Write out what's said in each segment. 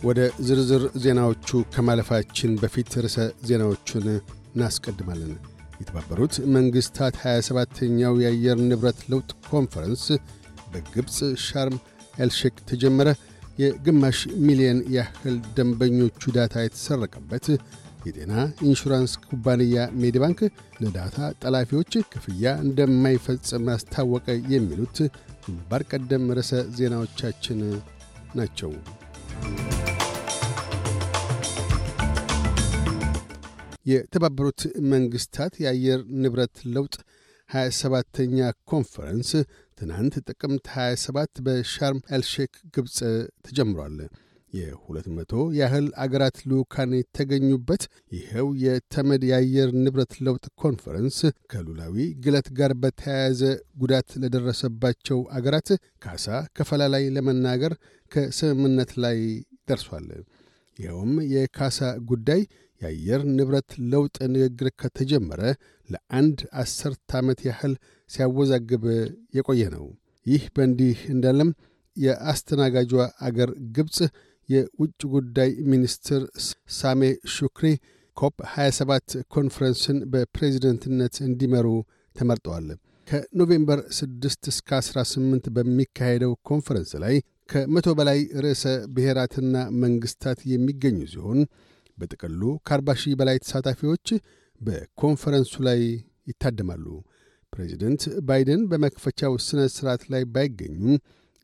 ወደ ዝርዝር ዜናዎቹ ከማለፋችን በፊት ርዕሰ ዜናዎቹን እናስቀድማለን። የተባበሩት መንግሥታት 27ተኛው የአየር ንብረት ለውጥ ኮንፈረንስ በግብፅ ሻርም ኤልሼክ ተጀመረ። የግማሽ ሚሊየን ያህል ደንበኞቹ data የተሰረቀበት የጤና ኢንሹራንስ ኩባንያ ሜዲባንክ ለ data ጠላፊዎች ክፍያ እንደማይፈጽም አስታወቀ። የሚሉት ግንባር ቀደም ርዕሰ ዜናዎቻችን ናቸው። የተባበሩት መንግሥታት የአየር ንብረት ለውጥ 27ተኛ ኮንፈረንስ ትናንት ጥቅምት 27 በሻርም ኤልሼክ ግብፅ ተጀምሯል። የሁለት መቶ ያህል አገራት ልዑካን የተገኙበት ይኸው የተመድ የአየር ንብረት ለውጥ ኮንፈረንስ ከሉላዊ ግለት ጋር በተያያዘ ጉዳት ለደረሰባቸው አገራት ካሳ ከፈላ ላይ ለመናገር ከስምምነት ላይ ደርሷል። ይኸውም የካሳ ጉዳይ የአየር ንብረት ለውጥ ንግግር ከተጀመረ ለአንድ አስርት ዓመት ያህል ሲያወዛግብ የቆየ ነው። ይህ በእንዲህ እንዳለም የአስተናጋጇ አገር ግብፅ የውጭ ጉዳይ ሚኒስትር ሳሜህ ሹክሪ ኮፕ 27 ኮንፈረንስን በፕሬዚደንትነት እንዲመሩ ተመርጠዋል። ከኖቬምበር 6 እስከ 18 በሚካሄደው ኮንፈረንስ ላይ ከመቶ በላይ ርዕሰ ብሔራትና መንግሥታት የሚገኙ ሲሆን በጥቅሉ ከ40 ሺህ በላይ ተሳታፊዎች በኮንፈረንሱ ላይ ይታደማሉ። ፕሬዚደንት ባይደን በመክፈቻው ሥነ ሥርዓት ላይ ባይገኙም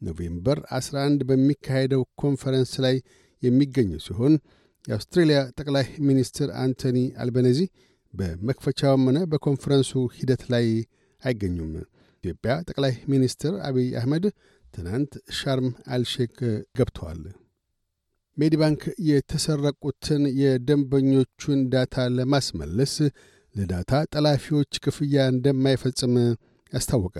ኖቬምበር 11 በሚካሄደው ኮንፈረንስ ላይ የሚገኙ ሲሆን የአውስትሬልያ ጠቅላይ ሚኒስትር አንቶኒ አልበነዚ በመክፈቻውም ሆነ በኮንፈረንሱ ሂደት ላይ አይገኙም። ኢትዮጵያ ጠቅላይ ሚኒስትር አብይ አህመድ ትናንት ሻርም አልሼክ ገብተዋል። ሜዲባንክ የተሰረቁትን የደንበኞቹን data ለማስመለስ ለ data ጠላፊዎች ክፍያ እንደማይፈጽም አስታወቀ።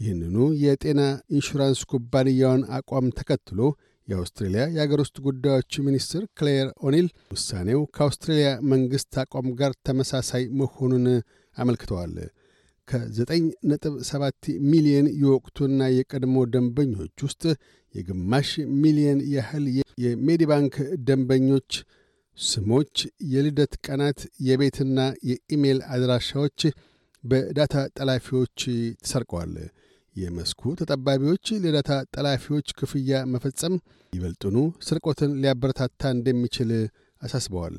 ይህንኑ የጤና ኢንሹራንስ ኩባንያውን አቋም ተከትሎ የአውስትሬልያ የአገር ውስጥ ጉዳዮች ሚኒስትር ክሌር ኦኒል ውሳኔው ከአውስትሬልያ መንግሥት አቋም ጋር ተመሳሳይ መሆኑን አመልክተዋል። ከ9.7 ሚሊዮን የወቅቱና የቀድሞ ደንበኞች ውስጥ የግማሽ ሚሊየን ያህል የሜዲባንክ ደንበኞች ስሞች፣ የልደት ቀናት፣ የቤትና የኢሜል አድራሻዎች በዳታ ጠላፊዎች ተሰርቀዋል። የመስኩ ተጠባቢዎች ለዳታ ጠላፊዎች ክፍያ መፈጸም ይበልጥኑ ስርቆትን ሊያበረታታ እንደሚችል አሳስበዋል።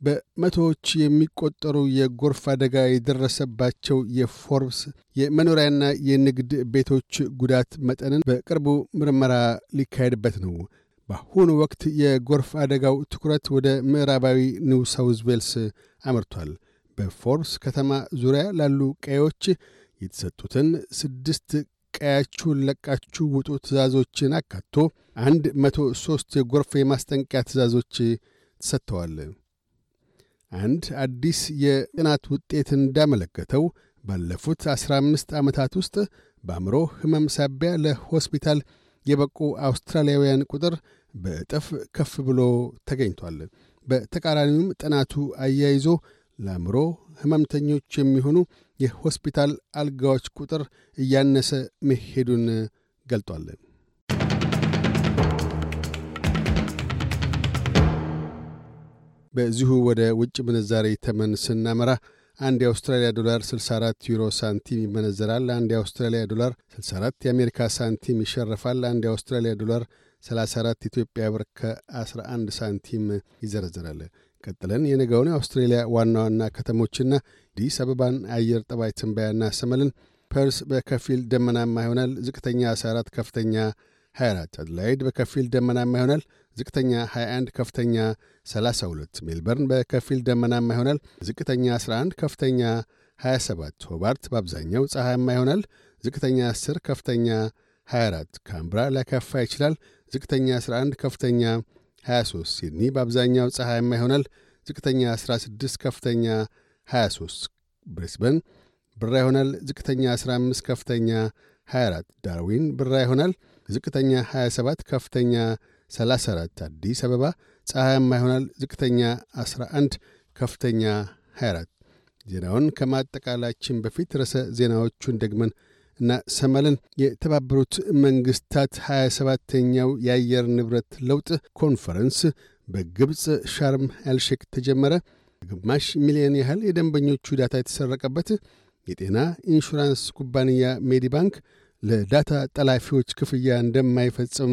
በመቶዎች የሚቆጠሩ የጎርፍ አደጋ የደረሰባቸው የፎርብስ የመኖሪያና የንግድ ቤቶች ጉዳት መጠንን በቅርቡ ምርመራ ሊካሄድበት ነው። በአሁኑ ወቅት የጎርፍ አደጋው ትኩረት ወደ ምዕራባዊ ኒው ሳውዝ ዌልስ አምርቷል። በፎርብስ ከተማ ዙሪያ ላሉ ቀዮች የተሰጡትን ስድስት ቀያችሁን ለቃችሁ ውጡ ትእዛዞችን አካቶ አንድ መቶ ሦስት የጎርፍ የማስጠንቀቂያ ትእዛዞች ተሰጥተዋል። አንድ አዲስ የጥናት ውጤት እንዳመለከተው ባለፉት ዐሥራ አምስት ዓመታት ውስጥ በአእምሮ ሕመም ሳቢያ ለሆስፒታል የበቁ አውስትራሊያውያን ቁጥር በእጥፍ ከፍ ብሎ ተገኝቷል። በተቃራኒውም ጥናቱ አያይዞ ለአእምሮ ሕመምተኞች የሚሆኑ የሆስፒታል አልጋዎች ቁጥር እያነሰ መሄዱን ገልጧል። በዚሁ ወደ ውጭ ምንዛሪ ተመን ስናመራ አንድ የአውስትራሊያ ዶላር 64 ዩሮ ሳንቲም ይመነዘራል። አንድ የአውስትራሊያ ዶላር 64 የአሜሪካ ሳንቲም ይሸርፋል። አንድ የአውስትራሊያ ዶላር 34 ኢትዮጵያ ብር ከ11 ሳንቲም ይዘረዘራል። ቀጥለን የነገውን የአውስትሬሊያ ዋና ዋና ከተሞችና አዲስ አበባን አየር ጠባይ ትንበያ እናሰማለን። ፐርስ በከፊል ደመናማ ይሆናል። ዝቅተኛ 14፣ ከፍተኛ 24። አድላይድ በከፊል ደመናማ ይሆናል። ዝቅተኛ 21፣ ከፍተኛ 32። ሜልበርን በከፊል ደመናማ ይሆናል። ዝቅተኛ 11፣ ከፍተኛ 27። ሆባርት በአብዛኛው ፀሐያማ ይሆናል። ዝቅተኛ 10፣ ከፍተኛ 24። ካምብራ ሊያካፋ ይችላል። ዝቅተኛ 11፣ ከፍተኛ 23። ሲድኒ በአብዛኛው ፀሐያማ ይሆናል። ዝቅተኛ 16፣ ከፍተኛ 23። ብሪስበን ብራ ይሆናል። ዝቅተኛ 15፣ ከፍተኛ 24። ዳርዊን ብራ ይሆናል። ዝቅተኛ 27፣ ከፍተኛ 34። አዲስ አበባ ፀሐያማ ይሆናል። ዝቅተኛ 11፣ ከፍተኛ 24። ዜናውን ከማጠቃላችን በፊት ርዕሰ ዜናዎቹን ደግመን እናሰማለን የተባበሩት መንግስታት 27ተኛው የአየር ንብረት ለውጥ ኮንፈረንስ በግብፅ ሻርም ኤልሼክ ተጀመረ። ግማሽ ሚሊዮን ያህል የደንበኞቹ data የተሰረቀበት የጤና ኢንሹራንስ ኩባንያ ሜዲባንክ ለ data ጠላፊዎች ክፍያ እንደማይፈጽም